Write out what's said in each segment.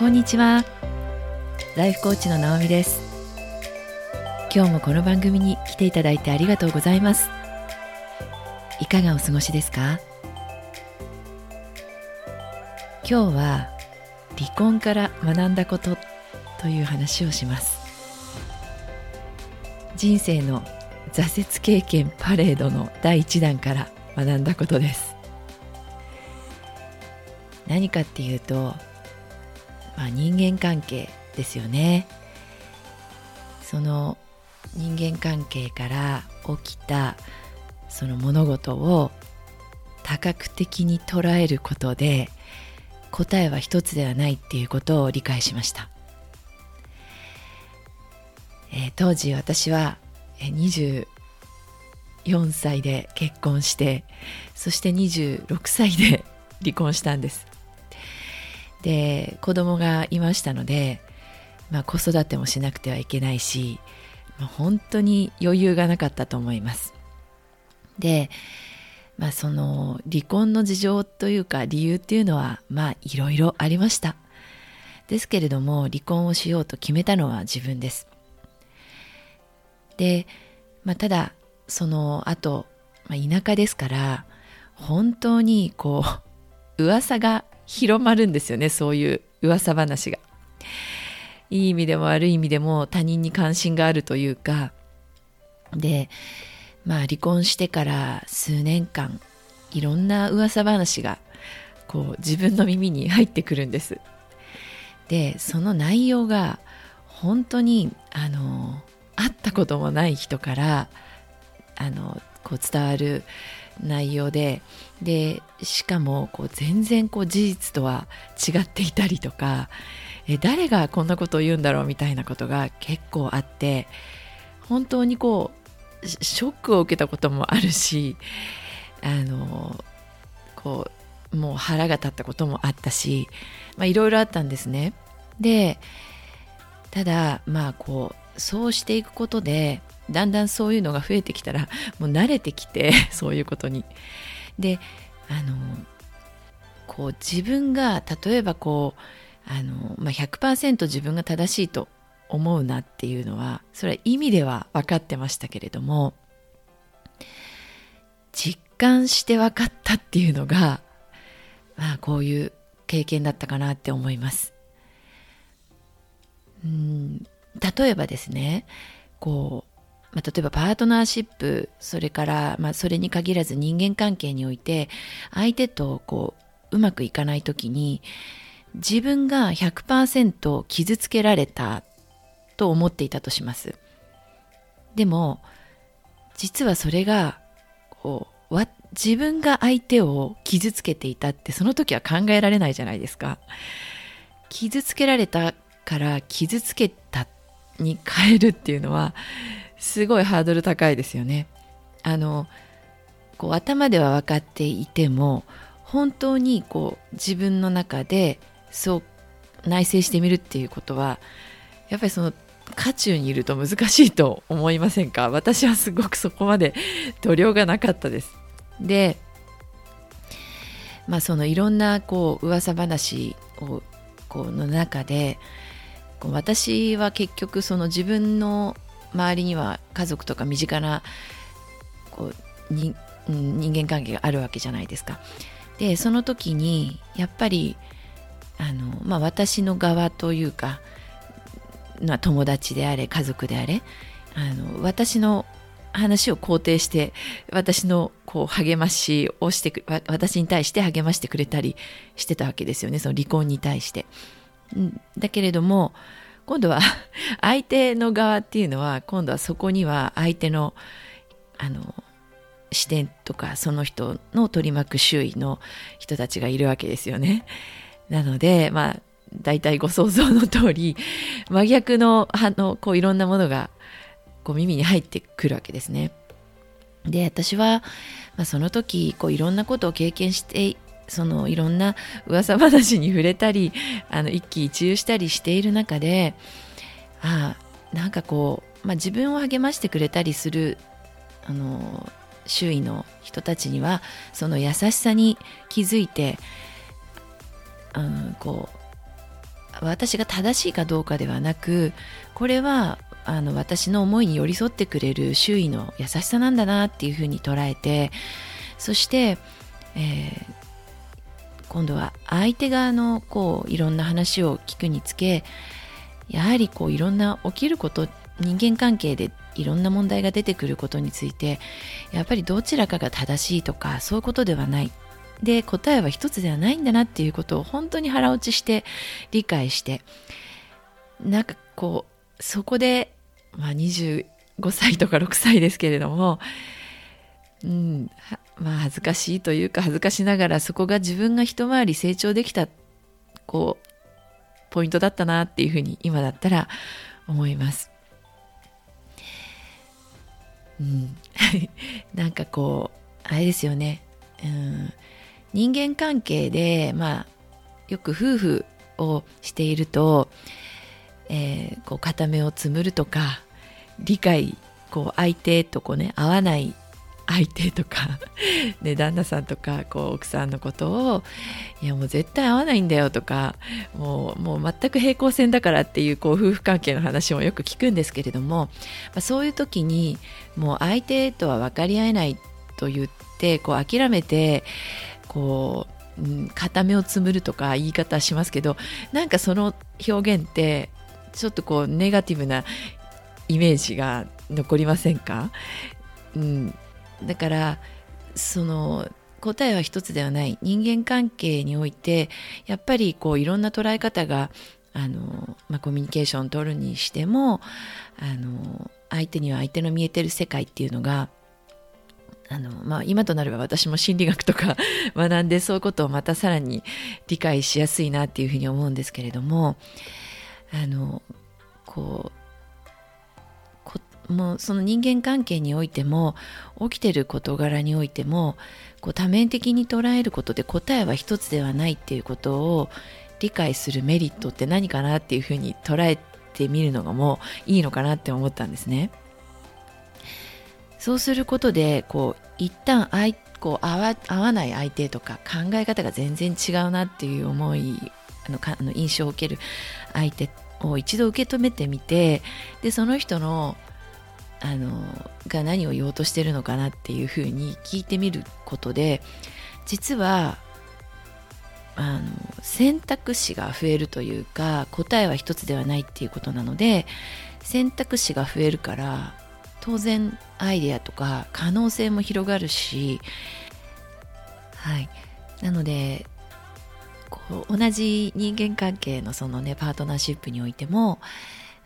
こんにちは。ライフコーチの直美です。今日もこの番組に来ていただいてありがとうございます。いかがお過ごしですか？今日は離婚から学んだことという話をします。人生の挫折経験パレードの第1弾から学んだことです。何かっていうとまあ、人間関係ですよね。その人間関係から起きたその物事を多角的に捉えることで答えは一つではないっていうことを理解しました、えー、当時私は24歳で結婚してそして26歳で 離婚したんです。で子供がいましたので、まあ、子育てもしなくてはいけないし、まあ、本当に余裕がなかったと思います。で、まあ、その離婚の事情というか理由っていうのはまあいろいろありました。ですけれども離婚をしようと決めたのは自分です。で、まあ、ただその後、まあ、田舎ですから本当にこう噂が広まるんですよねそういう噂話が。いい意味でも悪い意味でも他人に関心があるというかでまあ離婚してから数年間いろんな噂話がこう自分の耳に入ってくるんです。でその内容が本当にあの会ったこともない人からあのこう伝わる内容ででしかもこう全然こう事実とは違っていたりとかえ誰がこんなことを言うんだろうみたいなことが結構あって本当にこうショックを受けたこともあるしあのこうもう腹が立ったこともあったしいろいろあったんですね。でただまあこうそうしていくことでだんだんそういうのが増えてきたら もう慣れてきて そういうことに。であのこう自分が例えばこうあの、まあ、100%自分が正しいと思うなっていうのはそれは意味では分かってましたけれども実感して分かったっていうのが、まあ、こういう経験だったかなって思います。うん例えばですねこうまあ、例えばパートナーシップそれから、まあ、それに限らず人間関係において相手とこううまくいかない時に自分が100%傷つけられたと思っていたとします。でも実はそれがこう自分が相手を傷つけていたってその時は考えられないじゃないですか。傷つけられたから傷つけたに変えるっていうのはすごいハードル高いですよね。あのこう頭では分かっていても本当にこう自分の中でそう内省してみるっていうことはやっぱりその渦中にいると難しいと思いませんか？私はすごくそこまで 度量がなかったです。でまあそのいろんなこう噂話をこうの中でこう私は結局その自分の周りには家族とか身近なこうにん人間関係があるわけじゃないですか。でその時にやっぱりあの、まあ、私の側というか、まあ、友達であれ家族であれあの私の話を肯定して私のこう励ましをして私に対して励ましてくれたりしてたわけですよねその離婚に対して。だけれども今度は 相手の側っていうのは今度はそこには相手のあの視点とかその人の取り巻く周囲の人たちがいるわけですよね。なのでまあ大体ご想像の通り真逆のあのこういろんなものがこう耳に入ってくるわけですね。で私は、まあ、その時こういろんなことを経験してそのいろんな噂話に触れたり あの一喜一憂したりしている中であなんかこう、まあ、自分を励ましてくれたりするあの周囲の人たちにはその優しさに気づいて、うん、こう私が正しいかどうかではなくこれはあの私の思いに寄り添ってくれる周囲の優しさなんだなっていうふうに捉えてそして、えー、今度は相手側のこういろんな話を聞くにつけやはりこういろんな起きること人間関係でいろんな問題が出てくることについてやっぱりどちらかが正しいとかそういうことではないで答えは一つではないんだなっていうことを本当に腹落ちして理解してなんかこうそこで、まあ、25歳とか6歳ですけれども、うん、まあ恥ずかしいというか恥ずかしながらそこが自分が一回り成長できたこうポイントだったなっていうふうに今だったら思います。うん、なんかこうあれですよね、うん、人間関係でまあよく夫婦をしていると、えー、こう片目をつむるとか理解こう相手とこうね合わない相手とか ね、旦那さんとかこう奥さんのことをいやもう絶対合わないんだよとかもうもう全く平行線だからっていうこう夫婦関係の話もよく聞くんですけれども、まあ、そういう時にもう相手とは分かり合えないと言ってこう諦めてこう、うん、片目をつむるとか言い方しますけどなんかその表現ってちょっとこうネガティブなイメージが残りませんか、うん、だからその答えは一つではない。人間関係においてやっぱりこういろんな捉え方があの、まあ、コミュニケーションを取るにしてもあの相手には相手の見えてる世界っていうのがあの、まあ、今となれば私も心理学とか 学んでそういうことをまたさらに理解しやすいなっていうふうに思うんですけれどもあのこうもうその人間関係においても起きてる事柄においてもこう多面的に捉えることで答えは一つではないっていうことを理解するメリットって何かなっていうふうに捉えてみるのがもういいのかなって思ったんですね。そうすることでこう一旦相こう合わ合わない相手とか考え方が全然違うなっていう思いあのかあの印象を受ける相手を一度受け止めてみてでその人のあのが何を言おうとしてるのかなっていうふうに聞いてみることで実はあの選択肢が増えるというか答えは一つではないっていうことなので選択肢が増えるから当然アイデアとか可能性も広がるしはい。なのでこう同じ人間関係のそのねパートナーシップにおいても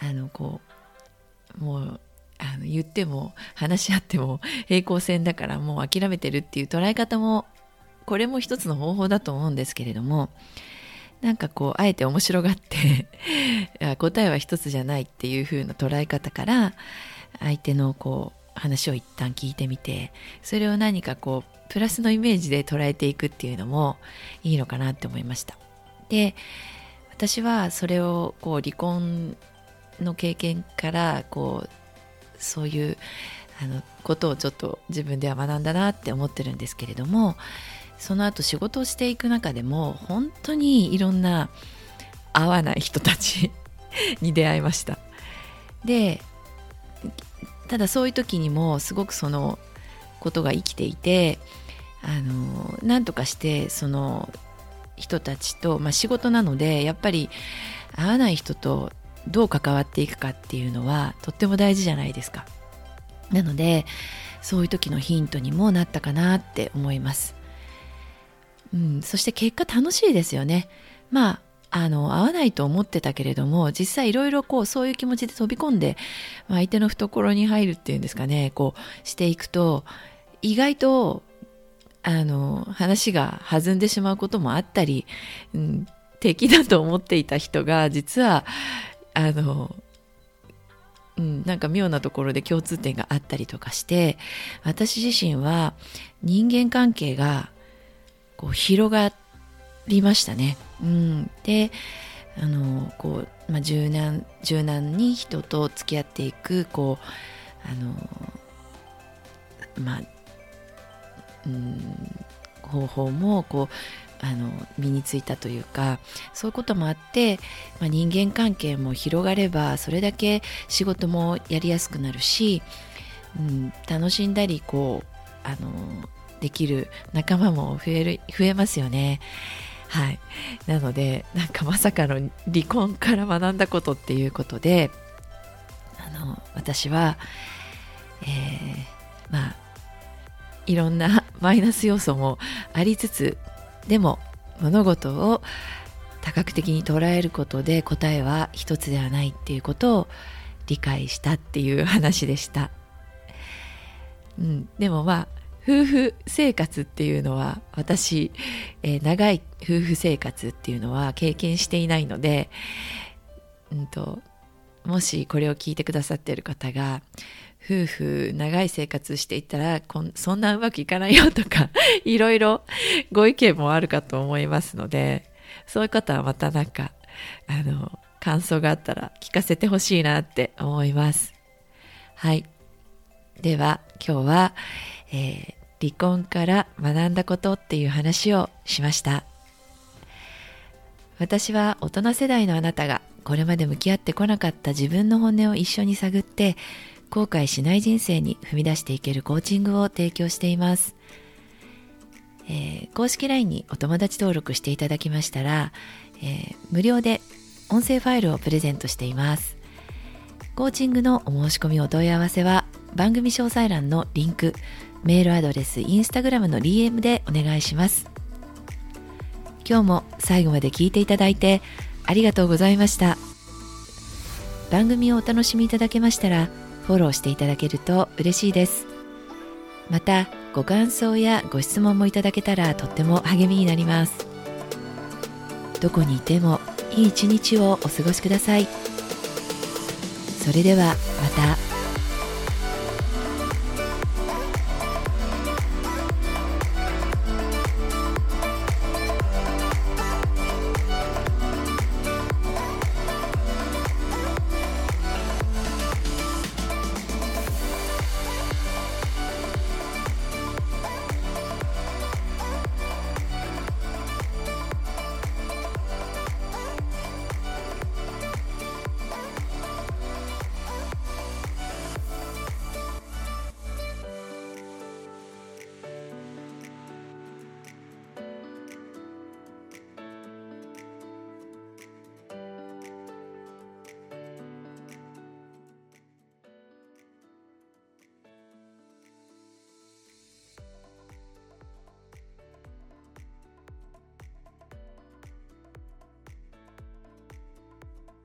あのこうもう言っても話し合っても平行線だからもう諦めてるっていう捉え方もこれも一つの方法だと思うんですけれどもなんかこうあえて面白がって 答えは一つじゃないっていう風な捉え方から相手のこう話を一旦聞いてみてそれを何かこうプラスのイメージで捉えていくっていうのもいいのかなって思いました。で私はそれをこう離婚の経験からこうそういうあのことをちょっと自分では学んだなって思ってるんですけれどもその後仕事をしていく中でも本当にいろんな合わない人たちに出会いました。でただそういう時にもすごくそのことが生きていてあの何とかしてその人たちと、まあ、仕事なのでやっぱり合わない人とどう関わっていくかっていうのはとっても大事じゃないですか。なのでそういう時のヒントにもなったかなって思います。うん、そして結果楽しいですよね。まああの合わないと思ってたけれども実際いろいろこうそういう気持ちで飛び込んで、まあ、相手の懐に入るっていうんですかねこうしていくと意外とあの話が弾んでしまうこともあったり、うん、敵だと思っていた人が実はあのうん、なんか妙なところで共通点があったりとかして私自身は人間関係がこう広がりましたね。うん、であのこう、まあ、柔軟柔軟に人と付き合っていくこうあのまあうん方法もこうあの身についたというかそういうこともあって、まあ、人間関係も広がればそれだけ仕事もやりやすくなるし、うん、楽しんだりこうあのできる仲間も増える増えますよね。はい、なのでなんかまさかの離婚から学んだことっていうことであの私は、えー、まあいろんなマイナス要素もありつつでも物事を多角的に捉えることで答えは一つではないっていうことを理解したっていう話でした。うん、でもまあ夫婦生活っていうのは私、えー、長い夫婦生活っていうのは経験していないので、うんと、もしこれを聞いてくださっている方が夫婦長い生活していたらこんそんなうまくいかないよとか いろいろご意見もあるかと思いますのでそういう方はまたなんかあの感想があったら聞かせてほしいなって思います。はい。では今日は、えー、離婚から学んだことっていう話をしました。私は大人世代のあなたがこれまで向き合ってこなかった自分の本音を一緒に探って後悔しない人生に踏み出していけるコーチングを提供しています。えー、公式 LINE にお友達登録していただきましたら、えー、無料で音声ファイルをプレゼントしています。コーチングのお申し込みお問い合わせは番組詳細欄のリンク、メールアドレス、インスタグラムの DM でお願いします。今日も最後まで聞いていただいてありがとうございました。番組をお楽しみいただけましたら、フォローしていただけると嬉しいです。またご感想やご質問もいただけたらとっても励みになります。どこにいてもいい一日をお過ごしください。それではまた。